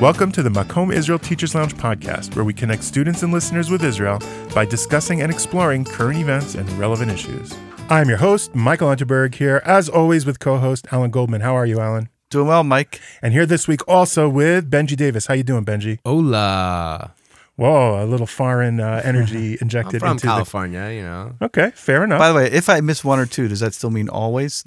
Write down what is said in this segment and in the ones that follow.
Welcome to the Makom Israel Teachers Lounge podcast, where we connect students and listeners with Israel by discussing and exploring current events and relevant issues. I'm your host, Michael Unterberg, here as always with co-host Alan Goldman. How are you, Alan? Doing well, Mike. And here this week also with Benji Davis. How you doing, Benji? Hola. Whoa, a little foreign uh, energy I'm injected from into California, you know. Okay, fair enough. By the way, if I miss one or two, does that still mean always?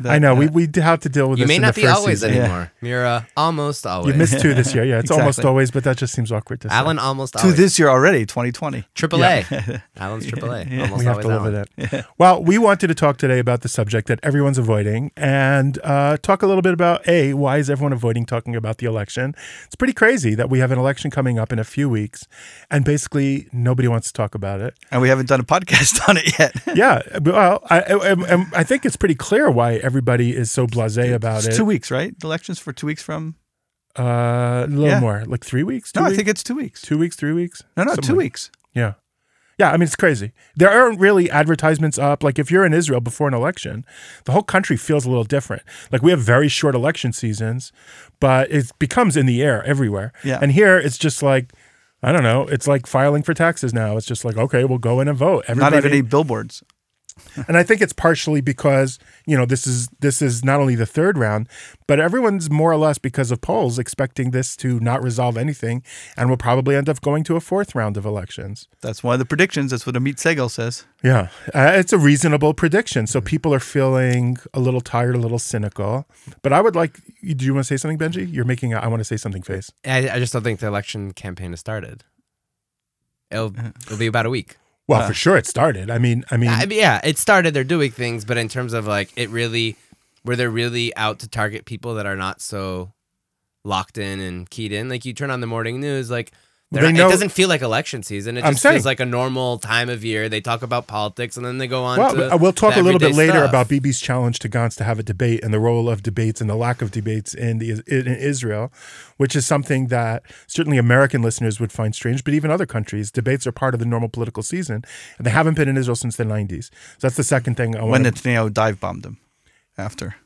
That- I know we uh, we have to deal with You this may in not the be first always season. Yeah. anymore. You're uh, almost always. You missed two this year. Yeah, it's almost always, but that just seems awkward to say. Alan almost to always. this year already, 2020. Triple A. Alan's triple A. Yeah. Almost we have always to live Alan. with it. Well, we wanted to talk today about the subject that everyone's avoiding and uh, talk a little bit about A, why is everyone avoiding talking about the election? It's pretty crazy that we have an election coming up in a few weeks and basically nobody wants to talk about it. And we haven't done a podcast on it yet. Yeah, well, I, I, I- I think it's pretty clear why everybody is so blasé about it's it. two weeks, right? The election's for two weeks from. Uh, a little Yeah. more, like three weeks? No, I think it's two weeks. two weeks, three weeks? No, no, two weeks. Yeah. Yeah, I mean, it's crazy. There aren't really advertisements up. Like, if you're in Israel before an election, the whole country feels a little different. Like, we have very short election seasons, but it becomes in the air everywhere. Yeah. And here, it's just like, I don't know, it's like filing for taxes now. It's just like, okay, we'll go in and vote. Not Everybody, even any billboards. And I think it's partially because you know this is this is not only the third round, but everyone's more or less because of polls expecting this to not resolve anything, and will probably end up going to a fourth round of elections. That's one of the predictions. That's what Amit Segal says. Yeah, uh, it's a reasonable prediction. So people are feeling a little tired, a little cynical. But I would like. Do you want to say something, Benji? You're making. A, I want to say something face. I, I just don't think the election campaign has started. It'll, it'll be about a week. Well, Uh. for sure it started. I mean, I mean, I yeah, it started. They're doing things, but in terms of like it really, where they're really out to target people that are not so locked in and keyed in. Like you turn on the morning news, like They not- know- it doesn't feel like election season. It I'm just saying. feels like a normal time of year. They talk about politics and then they go on. well, to uh, we'll talk the a little bit later stuff. about BB's challenge to Gantz to have a debate and the role of debates and the lack of debates in the in Israel, which is something that certainly American listeners would find strange, but even other countries, debates are part of the normal political season, and they haven't been in Israel since the 90s. So that's the second thing I When want. Netanyahu dive bombed them After.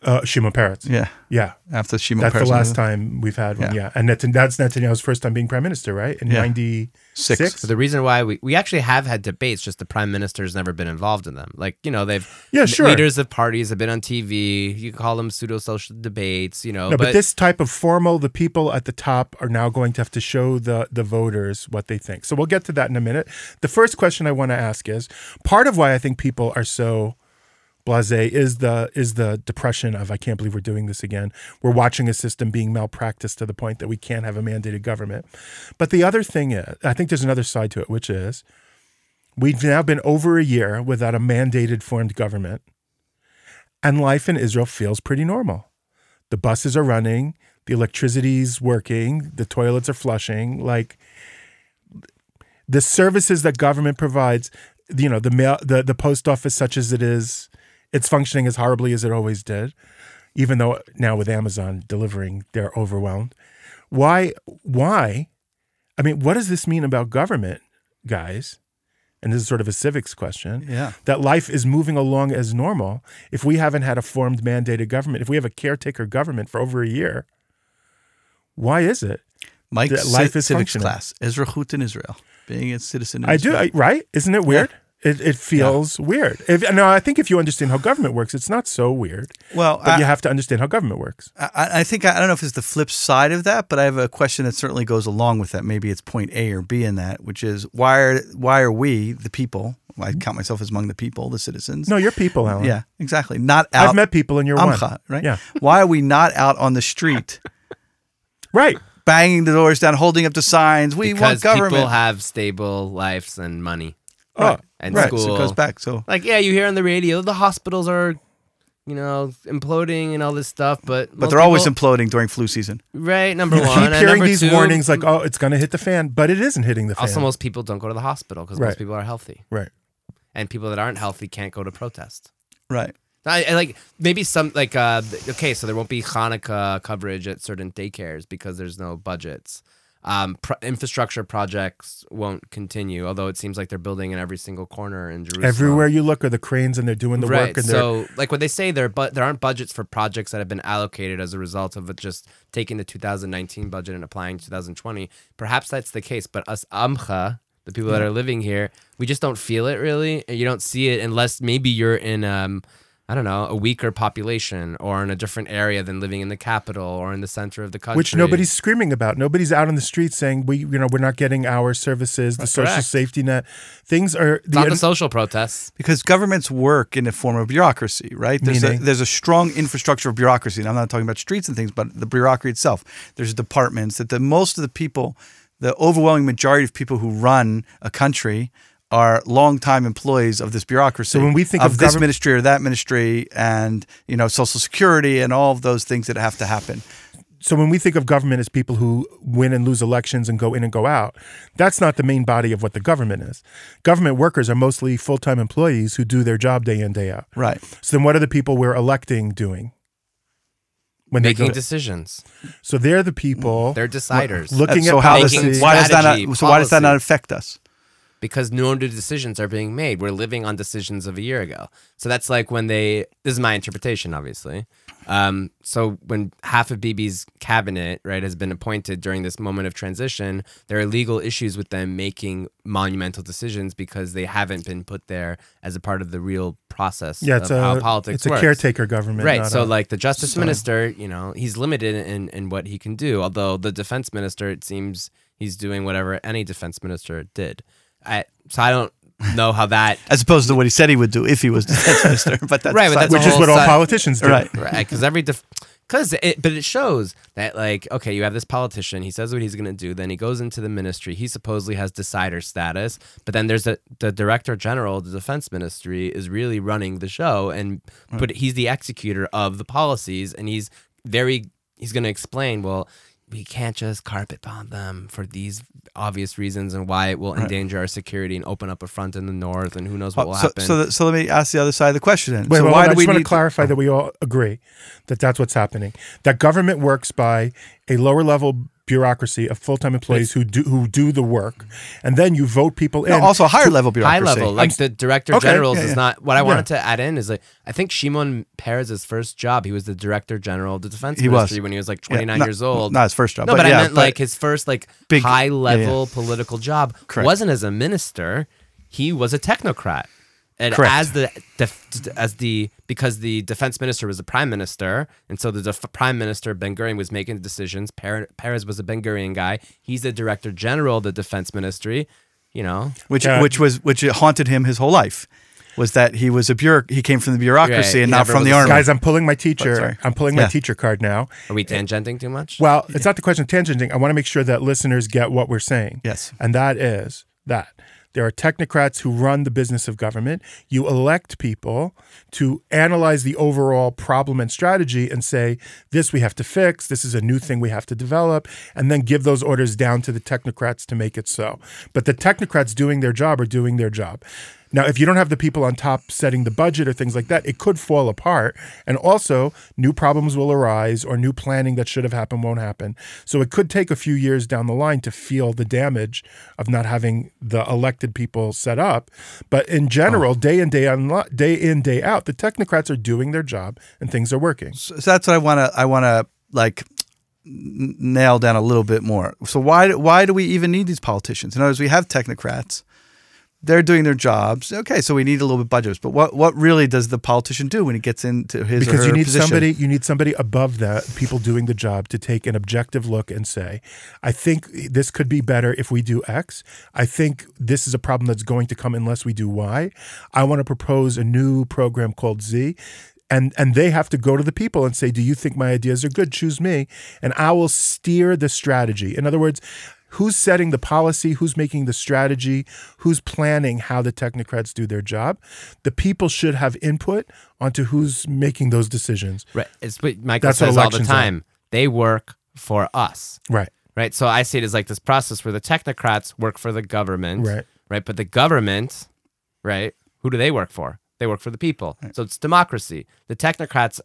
Uh, Shimon Peres. Yeah. Yeah, After Shimon that's the Peres- last time we've had one. Yeah, Yeah. and Netan- that's Netanyahu's first time being prime minister, right? In Yeah. '96. Six. So the reason why we, we actually have had debates, just the prime minister's never been involved in them. Like, you know, they've Yeah, sure. leaders of parties have been on TV. You call them pseudo social debates, you know. No, but, this type of formal, the people at the top are now going to have to show the the voters what they think. So we'll get to that in a minute. The first question I want to ask is part of why I think people are so blasé is the is the depression of I can't believe we're doing this again. We're watching a system being malpracticed to the point that we can't have a mandated government. But the other thing is, I think there's another side to it, which is we've now been over a year without a mandated formed government, and life in Israel feels pretty normal the buses are running, the electricity's working, the toilets are flushing, like the services that government provides, you know, the mail the, the post office such as it is, it's functioning as horribly as it always did, even though now with Amazon delivering, they're overwhelmed. Why why? I mean, what does this mean about government, guys? And this is sort of a civics question Yeah. that life is moving along as normal if we haven't had a formed mandated government, if we have a caretaker government for over a year, why is it? Mike, That life is civics functioning. class. Ezrachut in Israel. Being a citizen in I do, I, right? Isn't it weird? It, it feels weird. If, no, I think if you understand how government works, it's not so weird. well, But I, you have to understand how government works. I, I think I don't know if it's the flip side of that, but I have a question that certainly goes along with that. Maybe it's point A or B in that, which is why are why are we the people? I count myself as among the people, the citizens. No, you're people, Alan. yeah, exactly. Not out. I've met people and you're one. Amcha, right? Yeah. Why are we not out on the street, Right. banging the doors down, holding up the signs? We because want government. people have stable lives and money Oh, and right. school. So it goes back. So Like, yeah, you hear on the radio the hospitals are, you know, imploding and all this stuff, but but they're always people- imploding during flu season. right. Number You one, keep hearing these two, warnings like, oh, it's going to hit the fan, but it isn't hitting the fan. Also, most people don't go to the hospital because Right. most people are healthy, right. and people that aren't healthy can't go to protest. Right. I, I like maybe some like uh okay, so there won't be Hanukkah coverage at certain daycares because there's no budgets. Um, pro- infrastructure projects won't continue, although it seems like they're building in every single corner in Jerusalem. Everywhere you look are the cranes and they're doing the right. work and they're so, like when they say there, but there aren't budgets for projects that have been allocated as a result of just taking the 2019 budget and applying 2020. Perhaps that's the case, but us Amcha, the people that are living here, we just don't feel it really. And you don't see it unless maybe you're in um, I don't know, a weaker population or in a different area than living in the capital or in the center of the country. which nobody's screaming about. Nobody's out on the street saying we, you know, we're not getting our services, the social correct. safety net. Things are It's not the the social protests. because governments work in a form of bureaucracy, right? There's a, there's a strong infrastructure of bureaucracy. And I'm not talking about streets and things, but the bureaucracy itself. There's departments that the most of the people, the overwhelming majority of people who run a country are longtime employees of this bureaucracy. So when we think of, of this govern- ministry or that ministry and, you know, social security and all of those things that have to happen. so when we think of government as people who win and lose elections and go in and go out, that's not the main body of what the government is. Government workers are mostly full-time employees who do their job day in day out. Right. So then what are the people we're electing doing? When they Making go, decisions. so they're the people They're deciders. looking so at how does policy. why does that not, so why does that not affect us? Because no new decisions are being made. We're living on decisions of a year ago. So that's like when they. This is my interpretation, obviously. Um, so when half of BB's cabinet, right, has been appointed during this moment of transition, there are legal issues with them making monumental decisions because they haven't been put there as a part of the real process yeah, it's of how a politics it's a caretaker government, Right. So, like the justice so- minister, you know, he's limited in, in what he can do. Although the defense minister, it seems he's doing whatever any defense minister did. I, so I don't know how that. As opposed to what he said he would do if he was defense minister. But that's Right, but that's which is what all side- politicians do. Right. right because every because it but it shows that like okay you have this politician he says what he's going to do then he goes into the ministry he supposedly has decider status but then there's a, the director general of the defense ministry is really running the show and but he's the executor of the policies and he's very he's going to explain well we can't just carpet bomb them for these obvious reasons and why it will endanger our security and open up a front in the north and who knows what oh, will so, happen so, th- so let me ask the other side of the question then. Wait, so well, why I do just we want to need clarify that we all agree that that's what's happening. That government works by a lower level bureaucracy of full time employees who do who do the work, and then you vote people in. no, also higher level bureaucracy. high level like the director okay, generals yeah, is yeah. not what i Yeah. wanted to add in is like i think shimon peres's first job he was the director general of the defense He was. ministry when he was like 29 not- years old Not his first job. no but, but, yeah, i meant but- like his first like Big- high yeah, level political job Correct. wasn't as a minister he was a technocrat and Correct. as the def, as the because the defense minister was the prime minister, and so the def, prime minister Ben Gurion was making the decisions. Per, Peres was a Ben Gurion guy. He's the director general of the defense ministry. You know, which Yeah. which was which haunted him his whole life was that he was a bureau he came from the bureaucracy Right, and he not from the army. Guys, I'm pulling my Oh, teacher. I'm pulling my teacher card now. are we tangenting too much? Well, it's not the question of tangenting. I want to make sure that listeners get what we're saying. Yes. And that is that there are technocrats who run the business of government. You elect people to analyze the overall problem and strategy and say, this we have to fix, this is a new thing we have to develop, and then give those orders down to the technocrats to make it so. But the technocrats doing their job are doing their job. Now, if you don't have the people on top setting the budget or things like that, it could fall apart. And also, new problems will arise or new planning that should have happened won't happen. So it could take a few years down the line to feel the damage of not having the elected people set up. But in general, oh. day in day on day in day out, the technocrats are doing their job and things are working. so that's what I want to I want to like nail down a little bit more. So why why do we even need these politicians? In other words, we have technocrats. They're doing their jobs. Okay, so we need a little bit of budgets. But what what really does the politician do when he gets into his or because you need position? somebody you need somebody above that people doing the job to take an objective look and say i think this could be better if we do x i think this is a problem that's going to come unless we do y i want to propose a new program called z and and they have to go to the people and say do you think my ideas are good choose me and i will steer the strategy in other words who's setting the policy, who's making the strategy, who's planning how the technocrats do their job. The people should have input onto who's making those decisions. Right. It's what Michael That's what says all the elections are. time. They work for us. Right. Right. So I see it as like this process where the technocrats work for the government. Right. Right. But the government, right? Who do they work for? They work for the people. So it's democracy. The technocrats,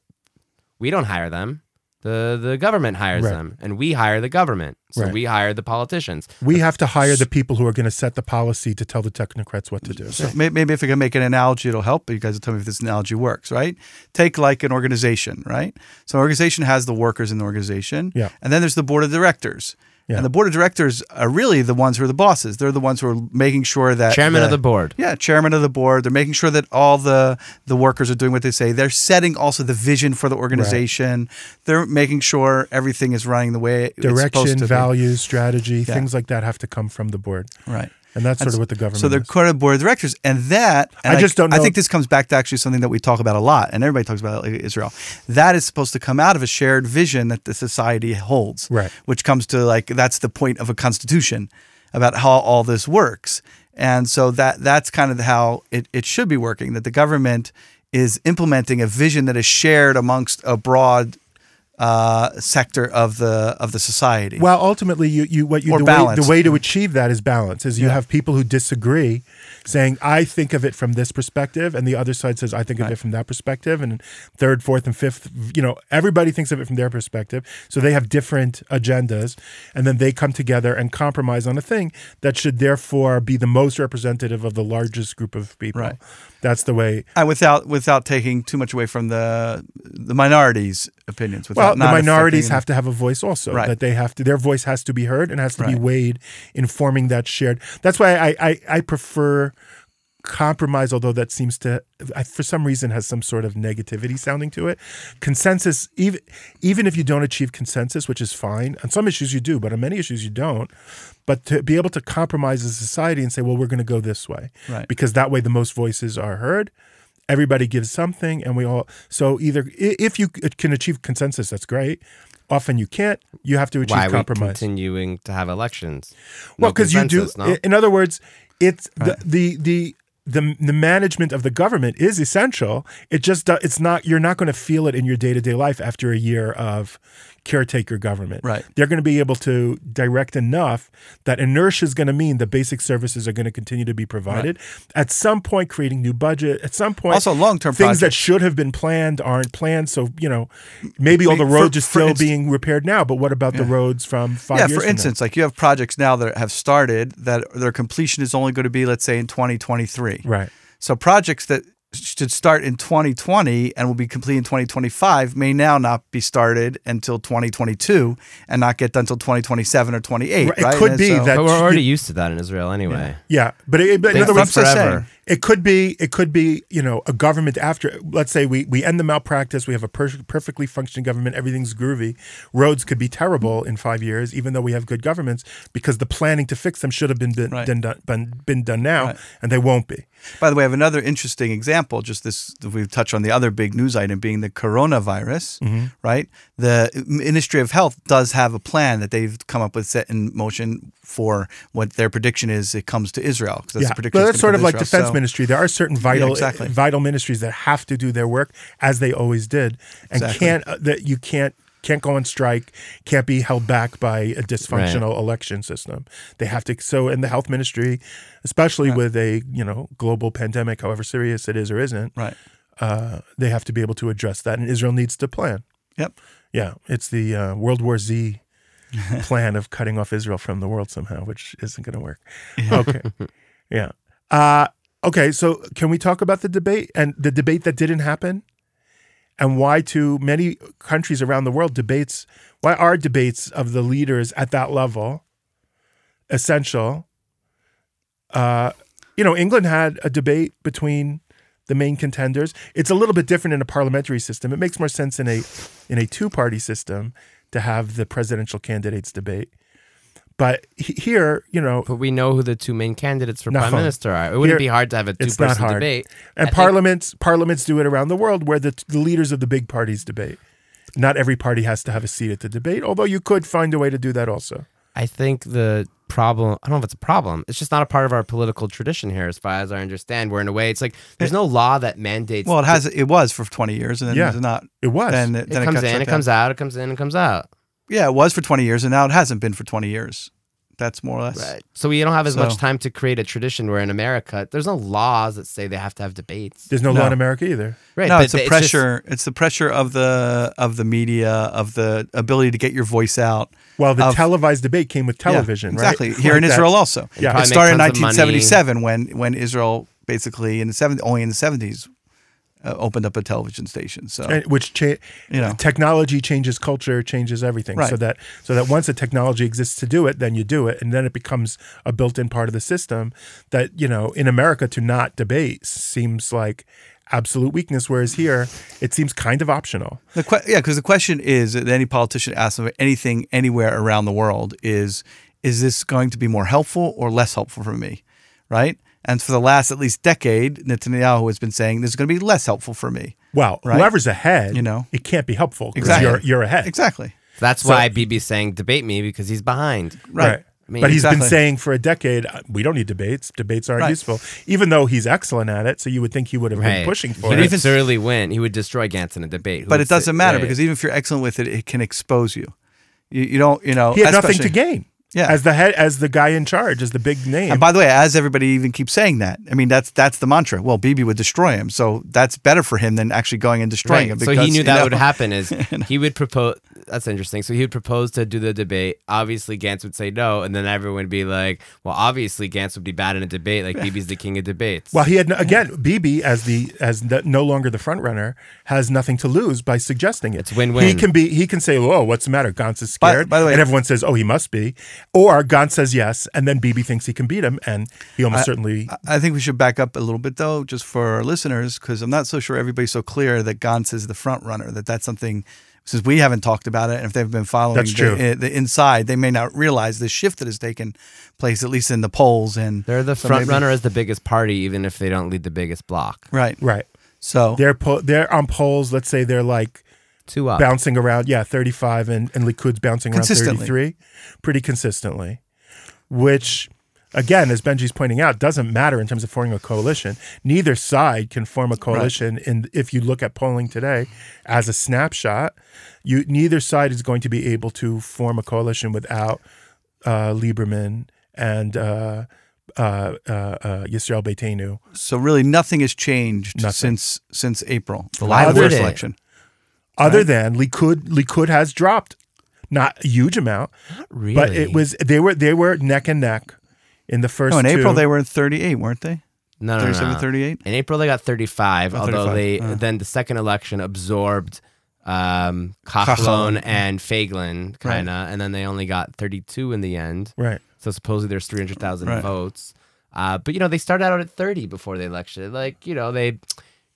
we don't hire them. The the government hires Right. them, and we hire the government. So Right. we hire the politicians. We have to hire the people who are going to set the policy to tell the technocrats what to do. May- Maybe if I can make an analogy, it'll help. But you guys will tell me if this analogy works, right? Take like an organization, right? So an organization has the workers in the organization, Yeah. and then there's the board of directors. Yeah. And the board of directors are really the ones who are the bosses. They're the ones who are making sure that Chairman of the board. Yeah, chairman of the board. They're making sure that all the the workers are doing what they say. They're setting also the vision for the organization. They're making sure everything is running the way Direction, values, strategy, Yeah. things like that have to come from the board. Right. And that's sort of what the government So they're is. part of the board of directors, and that and I just don't I think this comes back to actually something that we talk about a lot, and everybody talks about like Israel. That is supposed to come out of a shared vision that the society holds, Right. Which comes to like that's the point of a constitution about how all this works, and so that that's kind of how it, it should be working. That the government is implementing a vision that is shared amongst a broad uh, sector of the of the society. Well, ultimately, you, you what you the way, the way to achieve that is balance. Is you Yeah. have people who disagree, saying I think of it from this perspective, and the other side says I think of Right. it from that perspective, and third, fourth, and fifth, you know, everybody thinks of it from their perspective. So they have different agendas, and then they come together and compromise on a thing that should therefore be the most representative of the largest group of people. Right. That's the way. and without without taking too much away from the the minorities' opinions. Without Well, the minorities have to have a voice also. Right. That they have to, their voice has to be heard and has to be weighed in forming that shared. That's why I I, I prefer compromise, although that seems to, for some reason, has some sort of negativity sounding to it. Consensus, even even if you don't achieve consensus, which is fine, on some issues you do, but on many issues you don't. But to be able to compromise as a society and say, well, we're going to go this way, Right. because that way the most voices are heard everybody gives something and we all so either if you can achieve consensus that's great often you can't you have to achieve Why compromise continuing to have elections? well because you do no? in other words it's the, the the the the management of the government is essential. It just it's not you're not going to feel it in your day-to-day life after a year of caretaker government. Right. they're going to be able to direct enough that inertia is going to mean the basic services are going to continue to be provided. At some point creating new budget at some point Also, long-term things that should have been planned aren't planned so you know maybe all the For- roads are still being repaired now but what about the roads from five yeah, years for instance, like you have projects now that have started that their completion is only going to be, let's say, in 2023. right. So projects that should start in 2020 and will be complete in 2025 may now not be started until 2022 and not get done until 2027 or 28. Right, it could And be so- that- but we're already you- used to that in Israel anyway. Yeah, but, it, but in other words, just saying. forever. it could be it could be you know a government after let's say we we end the malpractice, we have a per- perfectly functioning government, everything's groovy. Roads could be terrible in five years, even though we have good governments, because the planning to fix them should have been been, Right. done, done been, been done now, Right. and they won't be. By the way, I have another interesting example. Just this, we've touched on the other big news item being the coronavirus, Mm-hmm. right? The Ministry of Health does have a plan that they've come up with set in motion for what their prediction is it comes to Israel. that's yeah, but that's sort of like Israel. defense So- ministry. There are certain vital exactly. vital ministries that have to do their work as they always did, and Exactly. can't uh, that you can't can't go on strike, can't be held back by a dysfunctional election system. They have to. So in the health ministry, especially with a you know global pandemic, however serious it is or isn't, Right. uh, they have to be able to address that, and Israel needs to plan. Yep. Yeah, it's the uh, World War Z plan of cutting off Israel from the world somehow, which isn't going to work. Okay. yeah. Uh, okay. So, can we talk about the debate and the debate that didn't happen, and why to many countries around the world debates? Why are debates of the leaders at that level essential? Uh, you know, England had a debate between the main contenders. It's a little bit different in a parliamentary system. It makes more sense in a in a two party system to have the presidential candidates debate. But here, you know, But we know who the two main candidates for No. prime minister are. It wouldn't Here- be hard to have a two-person debate. and I think- parliaments parliaments do it around the world where the, the leaders of the big parties debate. Not every party has to have a seat at the debate, although you could find a way to do that also. I think the problem, I don't know if it's a problem. It's just not a part of our political tradition here, as far as I understand. Where in a way, it's like there's no law that mandates. Well, it has. It was for 20 years, and then Yeah. it's not. It was. Then, It then comes got in, it down. comes out, it comes in, it comes out. Yeah, it was for 20 years, and now it hasn't been for 20 years. That's more or less. Right. So we don't have as So- much time to create a tradition where in America there's no laws that say they have to have debates. There's no, No. law in America either. Right. No, but it's the just- pressure. it's the pressure of the of the media, of the ability to get your voice out. Well, the Of- televised debate came with Yeah, television, right? exactly. Here in Like that. Israel also. Yeah. it started in make tons of money. 1977 when when Israel basically in the 70 only in the 70s uh, opened up a television station. So And- which cha- You know. technology changes culture, changes everything. So that so that once a technology exists to do it, then you do it, and then it becomes a built-in part of the system. That you know, in America, to not debate seems like absolute weakness, whereas here it seems kind of optional. The que- yeah, because the question is that any politician asks them anything anywhere around the world is is this going to be more helpful or less helpful for me, right? And for the last at least decade, Netanyahu has been saying this is going to be less helpful for me. Well, Right. whoever's ahead, You know. it can't be helpful because Exactly. you're you're ahead. Exactly. That's So- why BB's saying debate me because he's behind. Right. I mean, but he's been saying for a decade, uh, we don't need debates. Debates aren't Right. useful, even though he's excellent at it. So you would think he would have been Right. pushing He for would it. even- thoroughly win. He would destroy Gantz in a debate. Who But it doesn't sit- matter right. because even if you're excellent with it, it can expose you. You, you don't, you know. he had nothing to gain. Yeah. as the head, as the guy in charge, as the big name. And by the way, as everybody even keeps saying that, I mean that's that's the mantra. Well, Bibi would destroy him, so that's better for him than actually going and destroying Right. him. So he knew that know, would happen. Is he would propose? That's interesting. So he would propose to do the debate. Obviously, Gantz would say no, and then everyone would be like, "Well, obviously, Gantz would be bad in a debate. Like BB's the king of debates." well, he had no, again BB as the as the, no longer the front runner has nothing to lose by suggesting it. It's win-win. He can be he can say, "Oh, what's the matter?" Gantz is By- scared, by the way- and everyone says, "Oh, he must be," or Gantz says yes, and then BB thinks he can beat him, and he almost certainly. I think we should back up a little bit though, just for our listeners, because I'm not so sure everybody's so clear that Gantz is the front runner. That that's something. Since we haven't talked about it, and if they've been following That's true. The, the inside, they may not realize the shift that has taken place, at least in the polls. And they're the so front maybe- runner as the biggest party, even if they don't lead the biggest block. right? right. So They're po- they're on polls. Let's say they're like Two up. bouncing around. Yeah, 35 and, and Likud's bouncing around 33 pretty consistently, which again, as Benji's pointing out, doesn't matter in terms of forming a coalition. Neither side can form a coalition. And if you look at polling today as a snapshot, you neither side is going to be able to form a coalition without uh, Lieberman and uh, uh, uh, uh, Yisrael Beiteinu. so really nothing has changed Nothing. since since April, the last would first it? election. Other than Likud, Likud has dropped, not a huge amount, really? but it was they were they were neck and neck in the first. No, in two. April they were at 38, weren't they? no, no, 37, no. 38. In April, they got 35, Oh, although 35, they uh. then the second election absorbed um, Kachlon. Kachlon and Feiglin, kind of, and then they only got 32 in the end. right. So supposedly there's 300,000 Right. votes. Uh, but, you know, they started out at 30 before the election. Like, you know, they,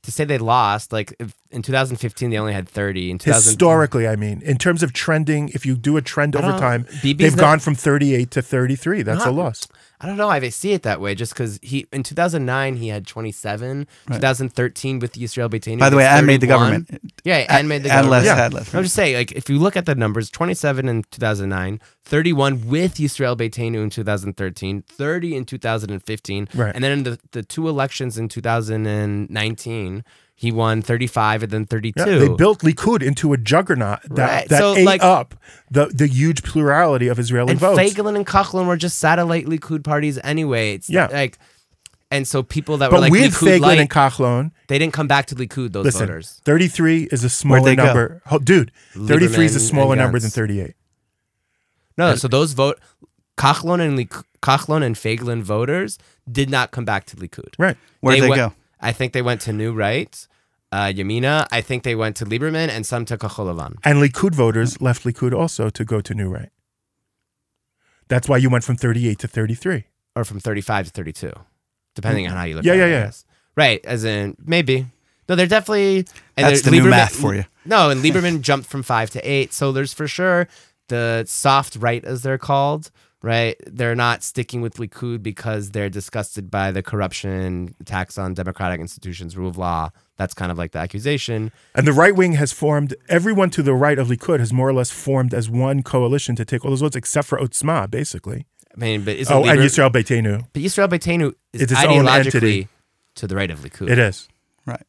to say they lost, like if, in 2015, they only had 30. In 2000, Historically, I mean, in terms of trending, if you do a trend over don't- time, BB's they've not- gone from 38 to 33. That's a loss. I don't know. I see it that way just because he, in 2009, he had 27. 2013 with Yisrael Beiteinu. By the way, had and made the government. Yeah, and made the and government. less Yeah. had less. I'm just saying, like, if you look at the numbers, 27 in 2009, 31 with Yisrael Beiteinu in 2013, 30 in 2015, Right. and then in the, the two elections in 2019, he won 35 and then 32. Yeah, they built Likud into a juggernaut that, Right. that So, ate like- up the, the huge plurality of Israeli votes. and votes. Feiglin and Kachlon were just satellite Likud parties anyway. It's Yeah. like, and so people that were like with Likud Feiglin light, and Kachlon, they didn't come back to Likud. Those listen, voters. 33 is a smaller number. Oh, dude, 33 is a smaller number than 38. No, so those vote Kachlon and Lik- Kachlon and Feiglin voters did not come back to Likud. Right. Where'd they went- go? I think they went to New Right, uh, Yamina. I think they went to Lieberman and some to Kachol Lavan. And Likud voters left Likud also to go to New Right. That's why you went from 38 to 33. or from 35 to 32, depending on how you look Yeah, at yeah, it. Yeah. guess. Right, as in maybe. No, they're definitely. And That's the new math for you. No, and Lieberman jumped from five to eight. So there's for sure the soft right, as they're called. Right, they're not sticking with Likud because they're disgusted by the corruption, attacks on democratic institutions, rule of law. That's kind of like the accusation. And the right wing has formed, everyone to the right of Likud has more or less formed as one coalition to take all those votes, except for Otzma, basically. I mean, but isn't Oh, and Yisrael Beiteinu. But Yisrael Beiteinu is It's its own ideologically entity. to the right of Likud. It is. Right.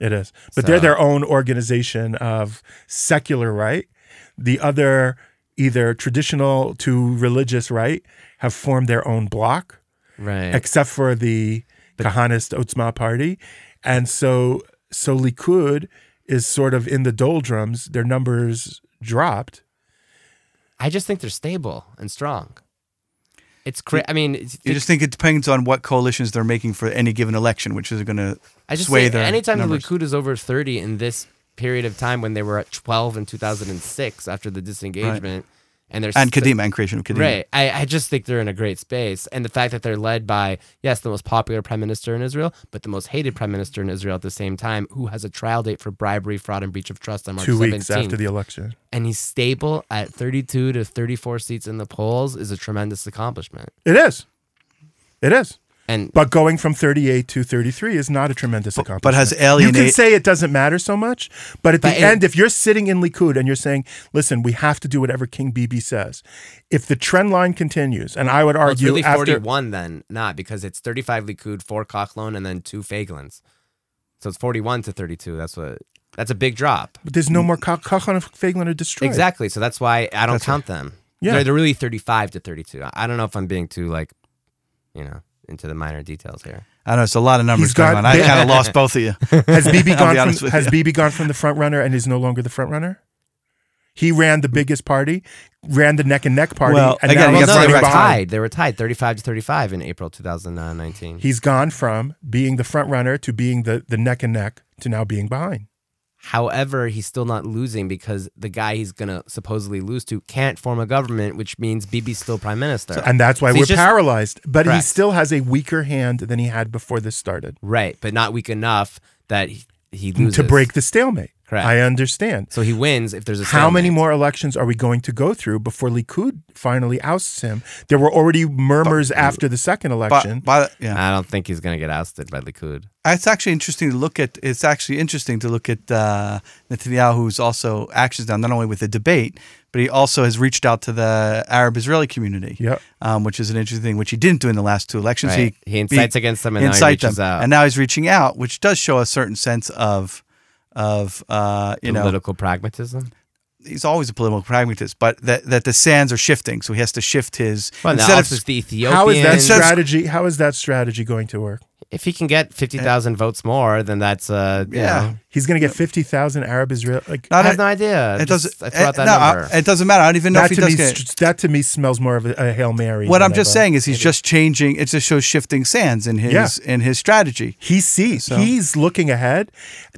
It is. But So- they're their own organization of secular right. The other either traditional to religious right, have formed their own bloc, Right. except for the Kahanist Otzma party, and so so Likud is sort of in the doldrums. Their numbers dropped. I just think they're stable and strong. It's cra- I mean, it's- You just think it depends on what coalitions they're making for any given election, which is going to I just sway think their anytime numbers. the Likud is over 30 in this period of time when they were at 12 in 2006 after the disengagement, and they're and Kadima and creation of Kadima. Right. I, I just think they're in a great space. And the fact that they're led by, yes, the most popular prime minister in Israel, but the most hated prime minister in Israel at the same time, who has a trial date for bribery, fraud, and breach of trust on March Two 17th. weeks after the election. and he's stable at 32 to 34 seats in the polls is a tremendous accomplishment. It is. It is. And But going from 38 to 33 is not a tremendous accomplishment. but has alienated. You can say it doesn't matter so much, but at But the it- end, if you're sitting in Likud and you're saying, listen, we have to do whatever King Bibi says, if the trend line continues, and I would well, it's argue really after. 41 then, not because it's 35 Likud, four Kachlon, and then two Feiglins. So it's 41 to 32. That's what. That's a big drop. But there's no mm. more Ka- Kachan and Feiglin are destroyed. Exactly. So that's why I don't That's count them. Yeah. They're, they're really 35 to 32. I- I don't know if I'm being too like, you know, into the minor details here. I know it's a lot of numbers He's going got on. I kind of lost both of you. Has BB I'll gone honest from with Has you. Bibi gone from the front runner and is no longer the front runner? He ran the biggest party, ran the neck and neck party, Well, and again, now you Well, he's no, they running were behind. tied. They were tied 35 to 35 in April 2019. He's gone from being the front runner to being the, the neck and neck to now being behind. However, he's still not losing because the guy he's going to supposedly lose to can't form a government, which means Bibi's still prime minister. And that's why So we're just- paralyzed. But he still has a weaker hand than he had before this started right, but not weak enough that he, he loses. to break the stalemate. Correct. I understand. So he wins if there's a How many more elections are we going to go through before Likud finally ousts him? There were already murmurs after the second election. But, but yeah, I don't think he's going to get ousted by Likud. it's actually interesting to look at. It's actually interesting to look at uh, Netanyahu, who's also actions now not only with the debate, but he also has reached out to the Arab Israeli community. Yep. Um, which is an interesting thing, which he didn't do in the last two elections. Right. He incites against them and now he reaches them. out. and now he's reaching out, which does show a certain sense of of uh, you know Political pragmatism. he's always a political pragmatist, but that, that the sands are shifting, so he has to shift his Well, instead of the Ethiopian. How is that strategy? How is that strategy going to work? if he can get 50,000 votes more, then that's, uh, Yeah. know, He's going to get fifty thousand Arab Israel. Like I have no idea. It doesn't. I threw it, that no, I- it doesn't matter. I don't even know that if he to does me, get. s- that to me smells more of a, a hail mary. What I'm just saying is he's just changing. It just shows shifting sands in his Yeah. in his strategy. he sees So- he's looking ahead.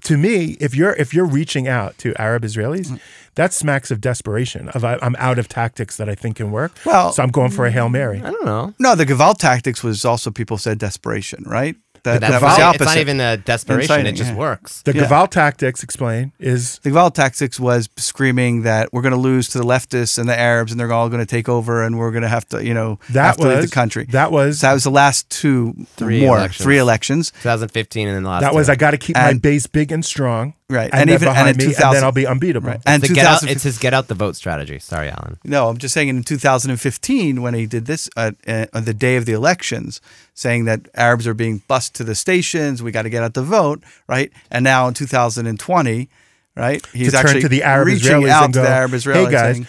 To me, if you're if you're reaching out to Arab Israelis, Mm. that smacks of desperation. Of I, I'm out of tactics that I think can work. Well- so I'm going for a hail mary. I don't know. No, the Gewalt tactics was also people said desperation, right? That, That's that was not, the it's not even a desperation. Inciting, it just yeah. works. The Yeah. Gewalt tactics explain is the Gewalt tactics was screaming that we're going to lose to the leftists and the Arabs, and they're all going to take over, and we're going to have to, you know, that have to was leave the country. That was So that was the last two Three more elections. three elections. 2015 and then the last that was. I got to keep my base big and strong. Right. and, And then even- and behind in me, and then I'll be unbeatable. Right. And the get out, 2000 it's his get out the vote strategy. Sorry, Alan. No, I'm just saying in 2015 when he did this uh, uh, on the day of the elections, saying that Arabs are being bused to the stations, we got to get out the vote, right? And now in 2020, right, he's turn actually to the Arab reaching Israelis out and to the Arab "Hey, guys, saying,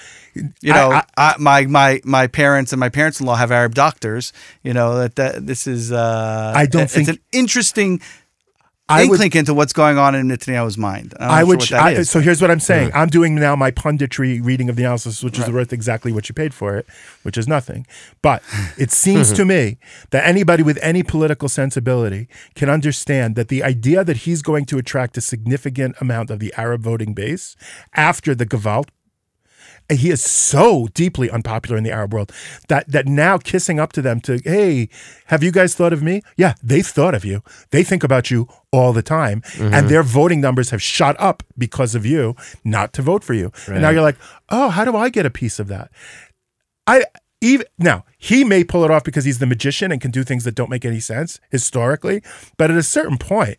you know, I- I, my my my parents and my parents-in-law have Arab doctors. You know that, that this is. Uh, I don't it's think- an interesting. I would- inkling into what's going on in Netanyahu's mind. I would. Sure what that I, so here's what I'm saying. I'm doing now my punditry reading of the analysis, which is worth exactly what you paid for it, which is nothing. But it seems to me that anybody with any political sensibility can understand that the idea that he's going to attract a significant amount of the Arab voting base after the Gewalt and he is so deeply unpopular in the Arab world that that now kissing up to them to hey, have you guys thought of me? Yeah, they've thought of you. They think about you all the time, and mm-hmm. their voting numbers have shot up because of you, not to vote for you. And now you're like, oh, how do I get a piece of that? I even now he may pull it off because he's the magician and can do things that don't make any sense historically, but at a certain point.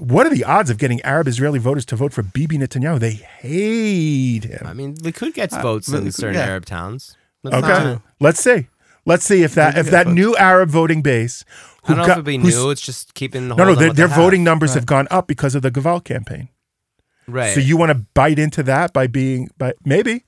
What are the odds of getting Arab Israeli voters to vote for Bibi Netanyahu? They hate him. I mean, Likud gets votes in certain yeah. Arab towns. That's Okay, not- let's see. Let's see if that if that votes. new Arab voting base. I don't know got- if it'd be who's- new. It's just keeping. No, hold no, on their, their they voting have. numbers have gone up because of the Gewalt campaign. Right. So you want to bite into that by being, by maybe,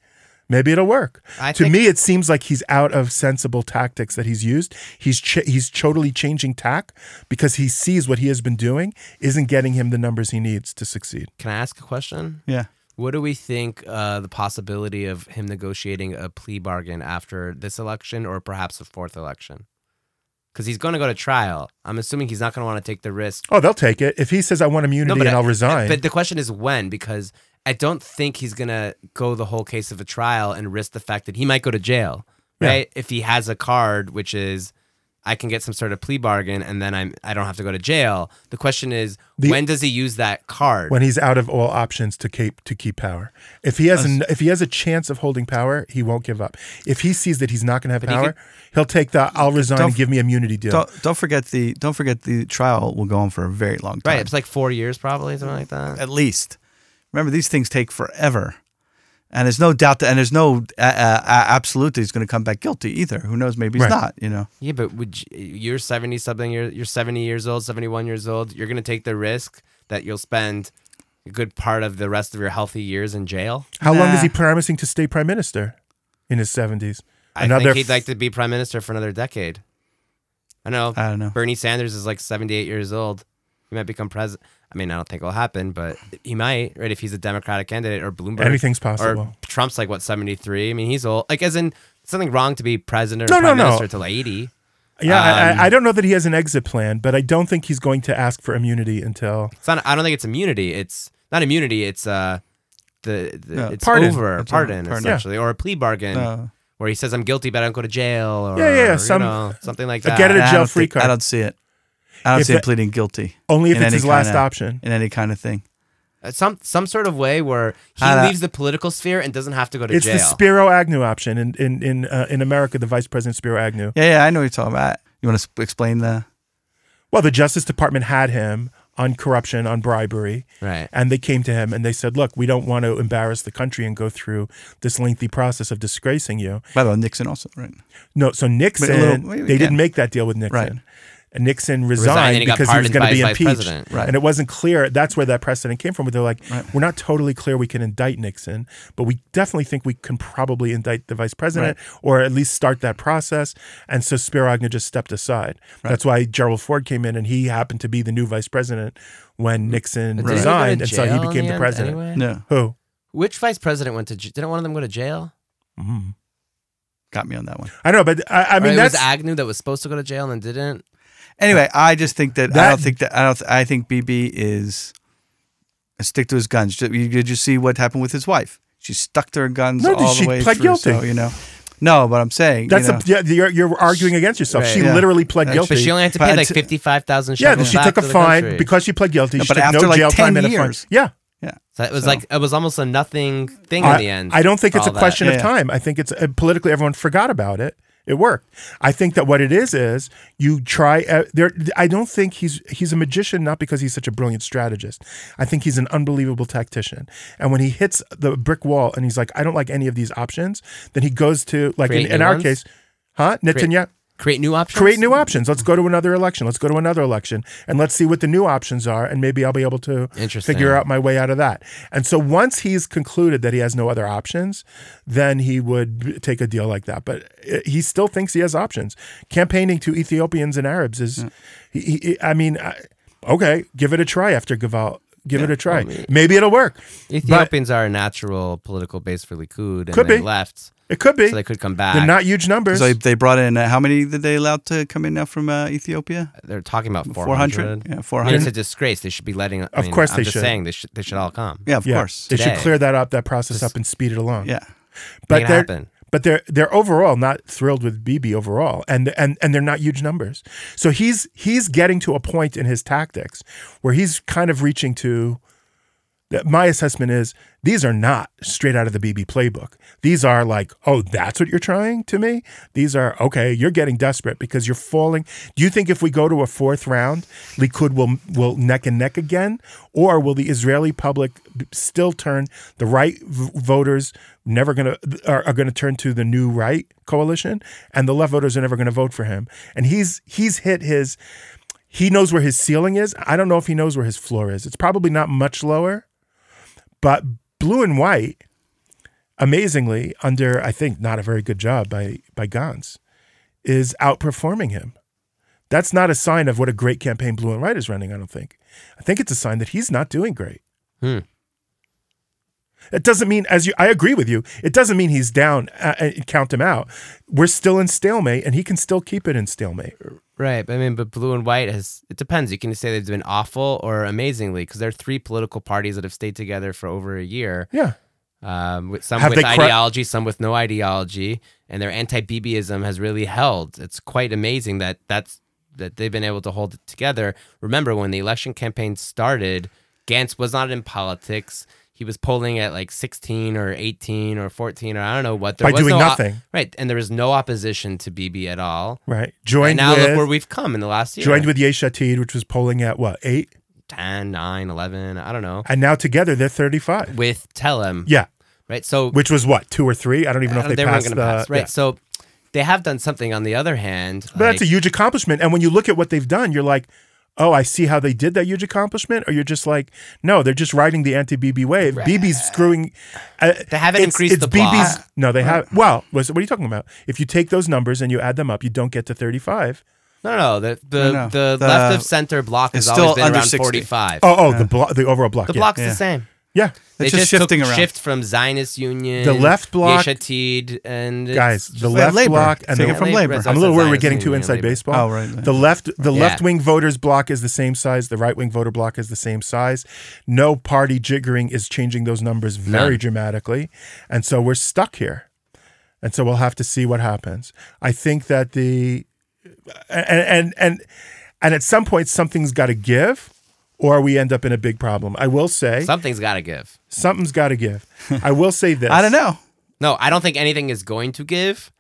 Maybe it'll work. I to me, it seems like he's out of sensible tactics that he's used. He's ch- he's totally changing tack because he sees what he has been doing isn't getting him the numbers he needs to succeed. Can I ask a question? Yeah. What do we think uh, the possibility of him negotiating a plea bargain after this election or perhaps a fourth election? Because he's going to go to trial. I'm assuming he's not going to want to take the risk. Oh, they'll take it if he says I want immunity and I- I'll resign. But the question is when, because I don't think he's going to go the whole case of a trial and risk the fact that he might go to jail, Yeah. right? If he has a card, which is I can get some sort of plea bargain and then I'm I don't have to go to jail. The question is The- when does he use that card? when he's out of all options to keep to keep power. If he has an, if he has a chance of holding power, he won't give up. If he sees that he's not going to have power, could- he'll take the I'll resign and give me immunity deal. Don't don't forget the don't forget the trial will go on for a very long time. right, it's like four years probably, something like that. at least. Remember, these things take forever, and there's no doubt that, and there's no uh, uh, absolute that he's going to come back guilty either. Who knows? Maybe he's Right. not. You know. Yeah, but would you, you're seventy something? You're you're seventy years old, seventy one years old. You're gonna take the risk that you'll spend a good part of the rest of your healthy years in jail. How long is Nah. he promising to stay prime minister in his seventies? I think he'd like to be prime minister for another decade. I know. I don't know. Bernie Sanders is like seventy eight years old. He might become president. I mean, I don't think it'll happen, but he might, right? If he's a Democratic candidate or Bloomberg, Anything's possible. Or. Trump's like what seventy three. I mean, he's old. Like, as in something wrong to be president No, or no, prime no. minister till eighty. Yeah, I, Um, I, I don't know that he has an exit plan, but I don't think he's going to ask for immunity until. It's not. I don't think it's immunity. It's not immunity. It's uh, the, the Yeah, it's pardon. over It's pardon, over, pardon. essentially, or a plea bargain Uh, where he says I'm guilty, but I don't go to jail, or Yeah, yeah, yeah, you some- know, something like a that. get it- I jail free think- card. I don't see it. I don't If see him that- pleading guilty Only if it's his last kinda- option. in any kind of thing. Uh, some some sort of way where he I don't- leaves the political sphere and doesn't have to go to It's jail. the Spiro Agnew option in in in, uh, in America. The Vice President Spiro Agnew. Yeah, yeah, I know what you're talking about. You want to sp- explain the? Well, the Justice Department had him on corruption, on bribery, right. and they came to him and they said, "Look, we don't want to embarrass the country and go through this lengthy process of disgracing you." By the way, Nixon also, right? No, so Nixon, little- wait, they again. didn't make that deal with Nixon. Right. And Nixon Resigned resigned, and he got because he was going to be impeached. Right. And it wasn't clear. That's where that precedent came from. Where they're like, Right. we're not totally clear we can indict Nixon, but we definitely think we can probably indict the vice president or at least start that process. And so Spiro Agnew just stepped aside. That's why Gerald Ford came in and he happened to be the new vice president when Nixon But didn't he go to resigned. And so he became the end president. anyway? No, Who? Which vice president went to? j- Didn't one of them go to jail? Mm-hmm. got me on that one. I know, but I, I mean, it that's. was Agnew that was supposed to go to jail and then didn't. Anyway, I just think that, I don't think that I don't. th- I think BB is stick to his guns. Did you, did you see what happened with his wife? She stuck to her guns No, all she the way pled through. guilty. So you know, no, but I'm saying that's you know, a, yeah, you're, you're arguing against yourself. Right. She Yeah. literally pled guilty. But she only had to But pay like fifty five thousand. Yeah, she took a fine because she pled guilty. No, she but took after no like jail 10 time and a fine. years. Yeah. yeah. So it was So- like it was almost a nothing thing I, in the end. I don't think it's a all that. question Yeah, of yeah. time. I think it's uh, politically everyone forgot about it. It worked. I think that what it is is you try. Uh, there, I don't think he's he's a magician not because he's such a brilliant strategist. I think he's an unbelievable tactician. And when he hits the brick wall and he's like, I don't like any of these options, then he goes to like in, in our ones? case, huh? Netanyahu. Create new options. Create new options. Let's go to another election. Let's go to another election and let's see what the new options are. And maybe I'll be able to figure out my way out of that. And so once he's concluded that he has no other options, then he would take a deal like that. But uh, he still thinks he has options. Campaigning to Ethiopians and Arabs is, he, he, I mean, okay, give it a try after Gewalt. Give it a try. Maybe it'll work. Ethiopians are a natural political base for Likud, and Could they be. left, It could be. so they could come back. They're not huge numbers. So they brought in uh, how many did they allow to come in now from uh, Ethiopia? They're talking about four 400? hundred. Yeah, I mean, 400. it's a disgrace. They should be letting. I Of mean, course I'm they just should. Saying they should. They should all come. Yeah, of yeah, course. they should clear that up, that process up, and speed it along. Yeah. Make it they're happen. but they're they're overall not thrilled with BB overall, and and and they're not huge numbers. So he's he's getting to a point in his tactics where he's kind of reaching to. My assessment is these are not straight out of the BB playbook. These are like, oh, that's what you're trying to me. These are okay. You're getting desperate because you're falling. Do you think if we go to a fourth round, Likud will will neck and neck again, or will the Israeli public still turn the right v- voters never to are, are going to turn to the new right coalition, and the left voters are never going to vote for him? And he's he's hit his. He knows where his ceiling is. I don't know if he knows where his floor is. It's probably not much lower, but blue and white amazingly, under I think not a very good job by by Gantz, is outperforming him. That's not a sign of what a great campaign Blue and White is running. I don't think. I think it's a sign that he's not doing great. Hmm. It doesn't mean, as you, I agree with you. It doesn't mean he's down. Uh, uh, count him out. We're still in stalemate, and he can still keep it in stalemate. Right. But I mean, but blue and white has, it depends. You can say they've been awful or amazingly because there are three political parties that have stayed together for over a year. Yeah. Um, with some Have with ideology, some with no ideology, and their anti-BBism has really held. It's quite amazing that that's that they've been able to hold it together. Remember when the election campaign started, Gantz was not in politics. He was polling at like 16 or 18 or 14 or I don't know what. There By was doing no op- nothing. right, and there was no opposition to BB at all. Right. Joined and now with look where we've come in the last year. joined with Yesh Atid, which was polling at what eight, 10, 9, 11, I don't know. and now together they're thirty-five. With Telem, Yeah. right? So Which was what two or three? I don't even know if uh, they, they weren't passed the. to pass, right? yeah. So they have done something. On the other hand, But that's a huge accomplishment. And when you look at what they've done, you're like, oh, I see how they did that huge accomplishment. Or you're just like, no, they're just riding the anti-BB wave. BB's screwing. Uh, They haven't it's- increased it's the block. No, they have. Well, what are you talking about? If you take those numbers and you add them up, you don't get to 35. No, no, no. The the, No, no. the, The- left of center block has it's always still been under around 60. 45. Oh, oh, the blo- the overall block. the yeah. block's yeah. the same. Yeah, They It's just took shifting around. shift from Zionist Union, The left block- Yesh Atid, and guys, the left labor. block and Take the it from labor. labor. I'm a little worried we're getting too inside labor. baseball. Oh, right, right. The left the Yeah. left wing voters block is the same size. The right wing voter block is the same size. No party jiggering is changing those numbers very None. dramatically, and so we're stuck here. And so we'll have to see what happens. I think that the and and and and at some point something's got to give, or we end up in a big problem. I will say Something's got to give. something's got to give. I will say this. I don't know. No, I don't think anything is going to give,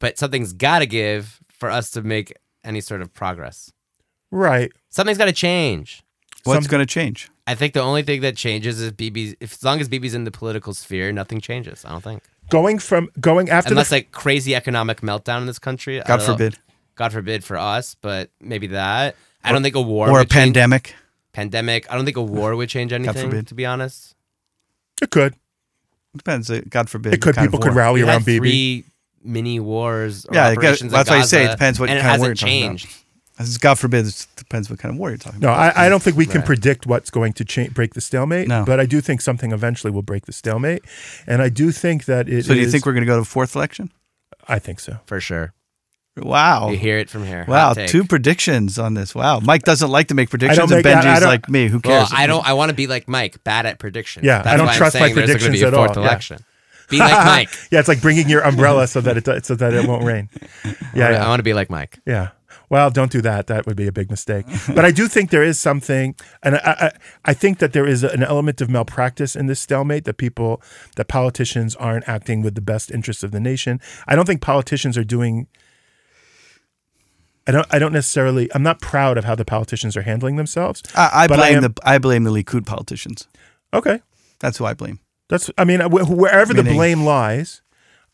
but something's got to give for us to make any sort of progress. Right. Something's got to change. What's Some- going to change? I think the only thing that changes is BB. If as long as BB's in the political sphere, nothing changes. I don't think, Going from going after unless the like crazy economic meltdown in this country. God don't know. forbid. God forbid for us, but maybe that. I don't think a war Or a change- pandemic. Pandemic. I don't think a war would change anything. forbid. To be honest, it could Depends. God forbid. it could people could rally we around had BB. three mini wars. Or Yeah, it got- operations in that's why I say it depends what and it kind of war hasn't you're talking about. changed. It's God forbid. It depends what kind of war you're talking No, about. I, I don't think we can Right. predict what's going to cha- break the stalemate. No. But I do think something eventually will break the stalemate, and I do think that it. so do you is- think we're going to go to a fourth election? I think so. For sure. Wow. You hear it from here. Wow, two predictions on this. Wow, Mike doesn't like to make predictions, don't and make- I- I Benji's don't- like me. Who Well, cares? I don't. I want to be like Mike, bad at predictions. Yeah, I don't why I'm trust my saying there's gonna predictions at all. fourth Yeah. election. Be like Mike. Yeah, it's like bringing your umbrella so that it so that it won't rain. Yeah, I yeah. want to be like Mike. Yeah. Well, don't do that. That would be a big mistake. But I do think there is something, and I, I, I think that there is an element of malpractice in this stalemate that people, that politicians aren't acting with the best interests of the nation. I don't think politicians are doing. I don't. I don't necessarily. I'm not proud of how the politicians are handling themselves. I, I but I blame am- the I blame the Likud politicians. Okay. That's who I blame. That's. I mean, wh- wherever the blame lies,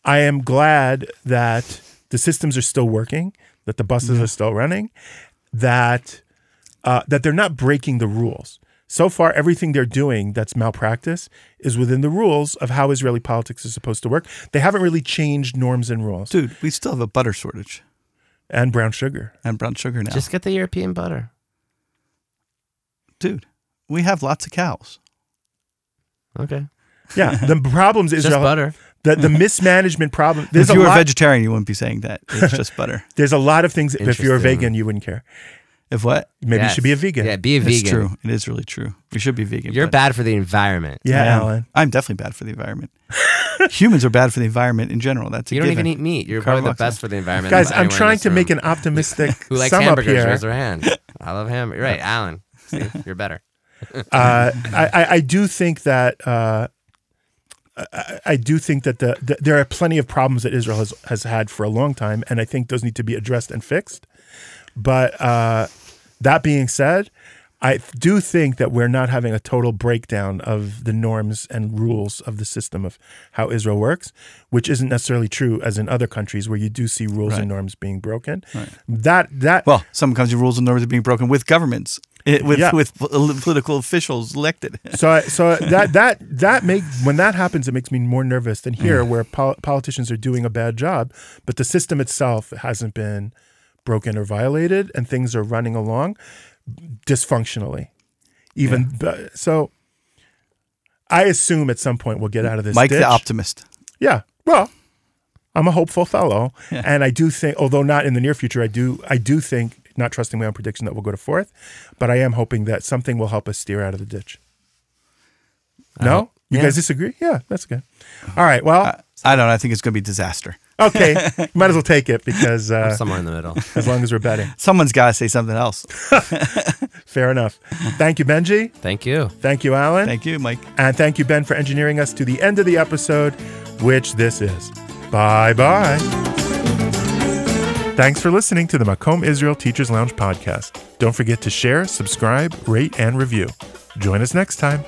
I am glad that the systems are still working, that the buses are still running, that uh, that they're not breaking the rules. So far, everything they're doing that's malpractice is within the rules of how Israeli politics is supposed to work. They haven't really changed norms and rules. Dude, we still have a butter shortage And brown sugar. and brown sugar now. Just get the European butter. Dude, we have lots of cows. Okay. Yeah, the problems is Just Israel butter. the the mismanagement problem. There's if a you were a lot. vegetarian, you wouldn't be saying that. It's just butter. there's a lot of things. If you're a vegan, you wouldn't care. If what? Maybe you should be a vegan. Yeah, be a It's vegan. true. It is really true. We should be vegan. You're but bad for the environment. Yeah, I am. Alan. I'm definitely bad for the environment. Humans are bad for the environment in general. That's a You don't given. even eat meat. You're Carbon probably the dioxide. best for the environment. Guys, of I'm anyone in trying this to make an optimistic Who likes sum up hamburgers? here. Raise their hand. I love hamburgers. You're right, Alan. See, you're better. uh, I, I- I do think that uh, I, I do think that the, the there are plenty of problems that Israel has has had for a long time, and I think those need to be addressed and fixed. But uh, that being said, I do think that we're not having a total breakdown of the norms and rules of the system of how Israel works, which isn't necessarily true as in other countries where you do see rules Right. and norms being broken. That that Well, some country rules and norms are being broken with governments, it, with Yeah. with political officials elected. so I, so that that that make when that happens, it makes me more nervous than here, where pol- politicians are doing a bad job, but the system itself hasn't been broken or violated, and things are running along dysfunctionally. Even bu- so, I assume at some point we'll get out of this. Mike ditch. the optimist. Yeah. Well, I'm a hopeful fellow, and I do think, although not in the near future, I do I do think, not trusting my own prediction that we'll go to fourth, but I am hoping that something will help us steer out of the ditch. No, you yeah. guys disagree? Yeah, that's good. All right. Well, I don't know. I think it's going to be disaster. Okay. Might as well take it because uh, Somewhere in the middle. as long as we're betting, Someone's got to say something else. fair enough. Thank you, Benji. Thank you. Thank you, Alan. Thank you, Mike. And thank you, Ben, for engineering us to the end of the episode, which this is. Bye bye. Thanks for listening to the Makom Israel Teachers Lounge podcast. Don't forget to share, subscribe, rate, and review. Join us next time.